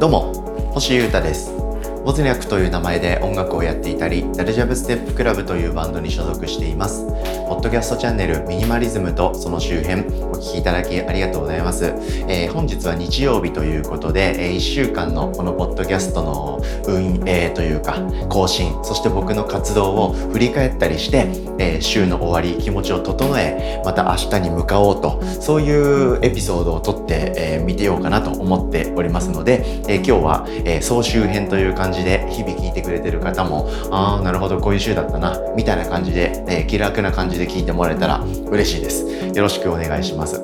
どうも星優太です。ボズニャクという名前で音楽をやっていたりダルジャブステップクラブというバンドに所属しています。ポッドキャストチャンネルミニマリズムとその周辺お聞きいただきありがとうございます、えー、本日は日曜日ということで、えー、1週間のこのポッドキャストの運営というか更新そして僕の活動を振り返ったりして、えー、週の終わり気持ちを整えまた明日に向かおうとそういうエピソードを撮って、えー、見てようかなと思っておりますので、えー、今日は、えー、総集編という感じ感じで日々聞いてくれてる方もああなるほどこういう週だったなみたいな感じで、えー、気楽な感じで聞いてもらえたら嬉しいです。よろしくお願いします。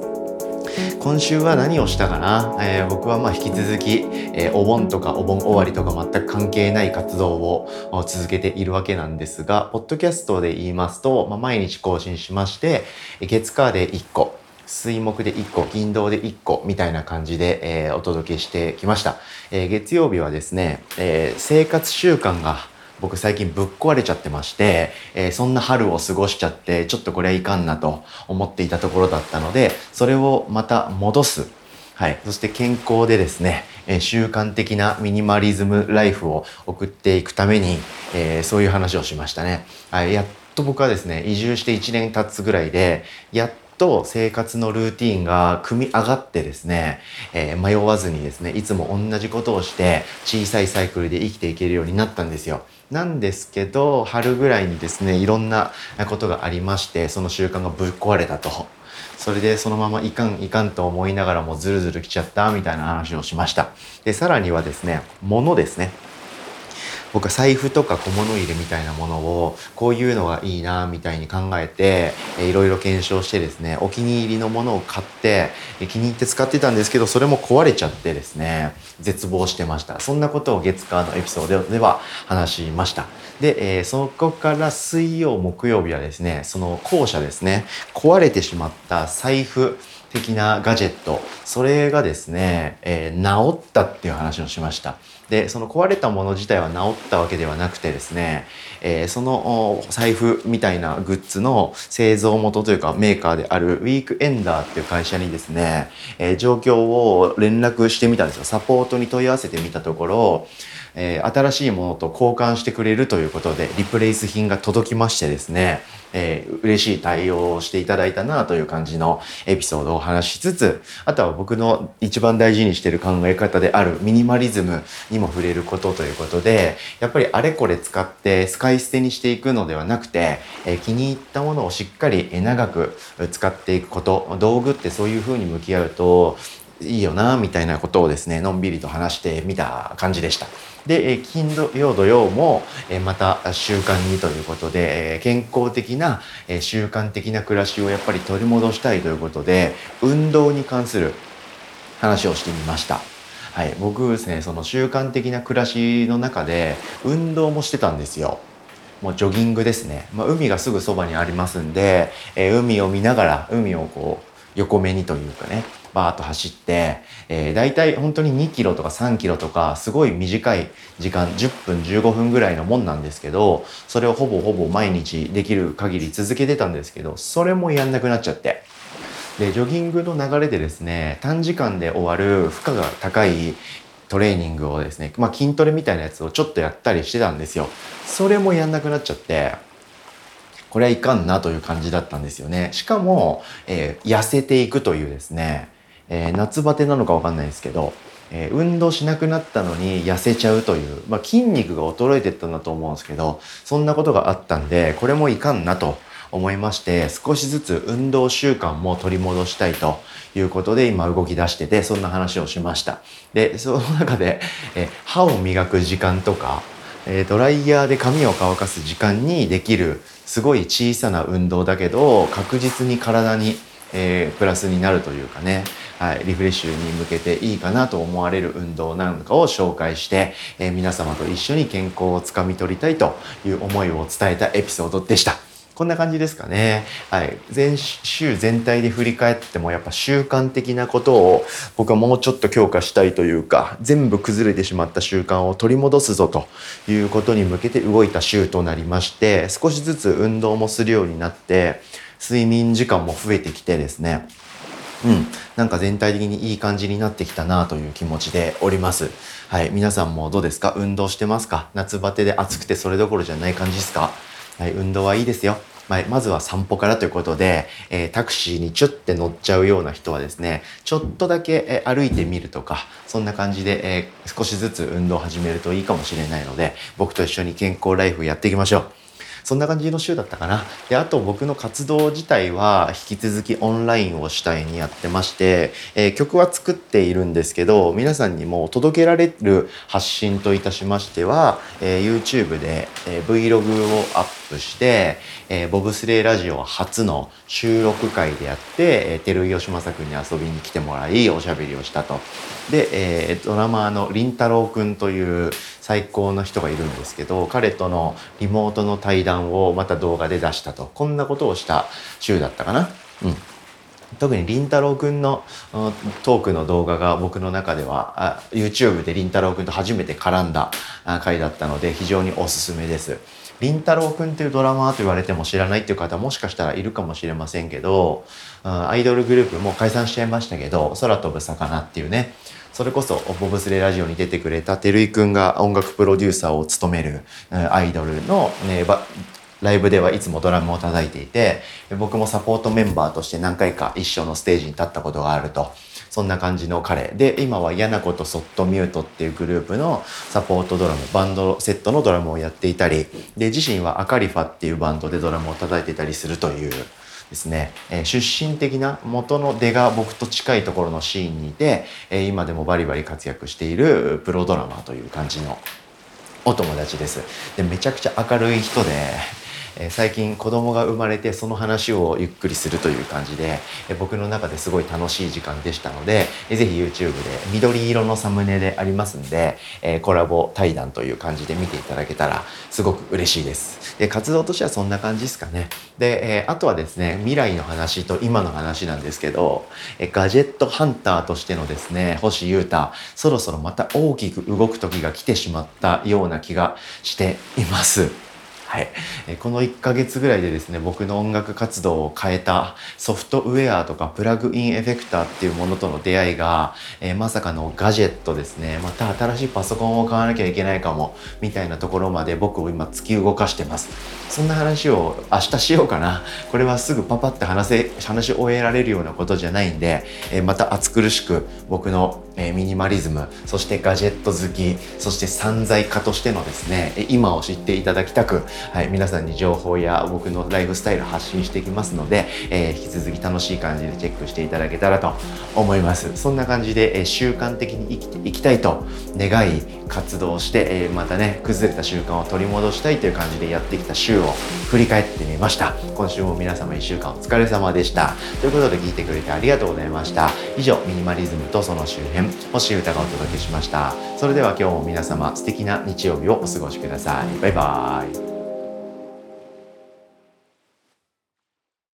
今週は何をしたかな、えー、僕はまあ引き続き、えー、お盆とかお盆終わりとか全く関係ない活動を続けているわけなんですが、ポッドキャストで言いますと、まあ、毎日更新しまして、月火で1個、水木で1個、金土で1個みたいな感じで、えー、お届けしてきました。えー、月曜日はですね、えー、生活習慣が僕最近ぶっ壊れちゃってまして、えー、そんな春を過ごしちゃって、ちょっとこれはいかんなと思っていたところだったので、それをまた戻す。はい。そして健康でですね、えー、習慣的なミニマリズムライフを送っていくために、えー、そういう話をしましたね。はい。やっと僕はですね、移住して1年経つぐらいで、やっと生活のルーティンが組み上がってですね、えー、迷わずにですね、いつも同じことをして小さいサイクルで生きていけるようになったんですよ。なんですけど、春ぐらいにですね、いろんなことがありまして、その習慣がぶっ壊れたと。それでそのままいかんいかんと思いながらもズルズル来ちゃったみたいな話をしました。で、さらにはですね、物ですね。僕は財布とか小物入れみたいなものをこういうのがいいなみたいに考えていろいろ検証してですねお気に入りのものを買って気に入って使ってたんですけどそれも壊れちゃってですね絶望してました。そんなことを月火のエピソードでは話しました。で、えー、そこから水曜木曜日はですねその校舎ですね壊れてしまった財布的なガジェットそれがですね、えー、治ったっていう話をしました。でその壊れたもの自体は治ったわけではなくてですね、えー、その財布みたいなグッズの製造元というかメーカーであるウィークエンダーっていう会社にですね、えー、状況を連絡してみたんですよ。サポートに問い合わせてみたところえー、新しいものと交換してくれるということでリプレイス品が届きましてですね、えー、嬉しい対応をしていただいたなという感じのエピソードを話しつつあとは僕の一番大事にしてる考え方であるミニマリズムにも触れることということでやっぱりあれこれ使って使い捨てにしていくのではなくて、えー、気に入ったものをしっかり長く使っていくこと道具ってそういうふうに向き合うといいよなみたいなことをですねのんびりと話してみた感じでした。で、え金曜土曜も、えまた習慣にということで、え健康的な、え習慣的な暮らしをやっぱり取り戻したいということで運動に関する話をしてみました。はい、僕ですねその習慣的な暮らしの中で運動もしてたんですよ。もうジョギングですね、まあ、海がすぐそばにありますんで、えー、海を見ながら海をこう横目にというかねバーッと走って、えー、大体本当に2キロとか3キロとかすごい短い時間10分15分ぐらいのもんなんですけどそれをほぼほぼ毎日できる限り続けてたんですけどそれもやんなくなっちゃって。でジョギングの流れでですね短時間で終わる負荷が高いトレーニングをですね、まあ、筋トレみたいなやつをちょっとやったりしてたんですよ。それもやんなくなっちゃって。これはいかんなという感じだったんですよね。しかも、えー、痩せていくというですねえー、夏バテなのかわかんないですけど、えー、運動しなくなったのに痩せちゃうという、まあ、筋肉が衰えてったんだと思うんですけどそんなことがあったんでこれもいかんなと思いまして少しずつ運動習慣も取り戻したいということで今動き出しててそんな話をしました。でその中で、え歯を磨く時間とか、えドライヤーで髪を乾かす時間にできるすごい小さな運動だけど確実に体に、えー、プラスになるというかねはい、リフレッシュに向けていいかなと思われる運動なんかを紹介して、えー、皆様と一緒に健康をつかみ取りたいという思いを伝えたエピソードでした。こんな感じですかね。はい。全週全体で振り返ってもやっぱ習慣的なことを僕はもうちょっと強化したいというか、全部崩れてしまった習慣を取り戻すぞということに向けて動いた週となりまして、少しずつ運動もするようになって、睡眠時間も増えてきてですね、うん、なんか全体的にいい感じになってきたなという気持ちでおります。はい、皆さんもどうですか？運動してますか？夏バテで暑くてそれどころじゃない感じですか？はい、運動はいいですよ。まあ、まずは散歩からということで、えー、タクシーにちょって乗っちゃうような人はですね、ちょっとだけ、えー、歩いてみるとか、そんな感じで、えー、少しずつ運動を始めるといいかもしれないので、僕と一緒に健康ライフやっていきましょう。そんな感じの週だったかな。で、あと僕の活動自体は引き続きオンラインを主体にやってまして、えー、曲は作っているんですけど、皆さんにも届けられる発信といたしましては、えー、YouTube で、えー、Vlog をアップして、えー、ボブスレーラジオ初の収録会でやって、えー、照井義正君に遊びに来てもらい、おしゃべりをしたと。で、えー、ドラマーのりんたろうくんという最高の人がいるんですけど、彼とのリモートの対談をまた動画で出したと。こんなことをした週だったかな。うん。特にりんたろうくんのトークの動画が僕の中では YouTube でりんたろうくんと初めて絡んだ回だったので非常におすすめです。りんたろうくんっていうドラマーと言われても知らないっていう方もしかしたらいるかもしれませんけど、アイドルグループも解散しちゃいましたけど、空飛ぶ魚っていうね、それこそボブスレラジオに出てくれた照井くんが音楽プロデューサーを務めるアイドルの、ね、ライブではいつもドラムを叩いていて、僕もサポートメンバーとして何回か一緒のステージに立ったことがあると。そんな感じの彼。で、今は嫌なことそっとミュートっていうグループのサポートドラム、バンドセットのドラムをやっていたり、で、自身はアカリファっていうバンドでドラムを叩いてたりするという、ですね、え、出身的な元の出が僕と近いところのシーンにいて、え、今でもバリバリ活躍しているプロドラマーという感じのお友達です。で、めちゃくちゃ明るい人で、え最近子供が生まれてその話をゆっくりするという感じで、え僕の中ですごい楽しい時間でしたので、えぜひ YouTube で緑色のサムネでありますんで、えコラボ対談という感じで見ていただけたらすごく嬉しいです。で活動としてはそんな感じですかね。で、えあとはですね、未来の話と今の話なんですけど、えガジェットハンターとしてのですね、星優太、そろそろまた大きく動く時が来てしまったような気がしています。はい、この1ヶ月ぐらいでですね僕の音楽活動を変えたソフトウェアとかプラグインエフェクターっていうものとの出会いが、え、まさかのガジェットですね。また新しいパソコンを買わなきゃいけないかもみたいなところまで僕を今突き動かしてます。そんな話を明日しようかなこれはすぐパパって話せ話し終えられるようなことじゃないんで、え、また暑苦しく僕の、え、ミニマリズムそしてガジェット好きそして散財家としてのですね今を知っていただきたくはい、皆さんに情報や僕のライフスタイル発信していきますので、えー、引き続き楽しい感じでチェックしていただけたらと思います。そんな感じで、え、習慣的に生きていきたいと願い活動して、え、またね、崩れた習慣を取り戻したいという感じでやってきた週を振り返ってみました。今週も皆様1週間お疲れ様でした。ということで聞いてくれてありがとうございました。以上、ミニマリズムとその周辺、星歌がお届けしました。それでは今日も皆様素敵な日曜日をお過ごしください。バイバーイ。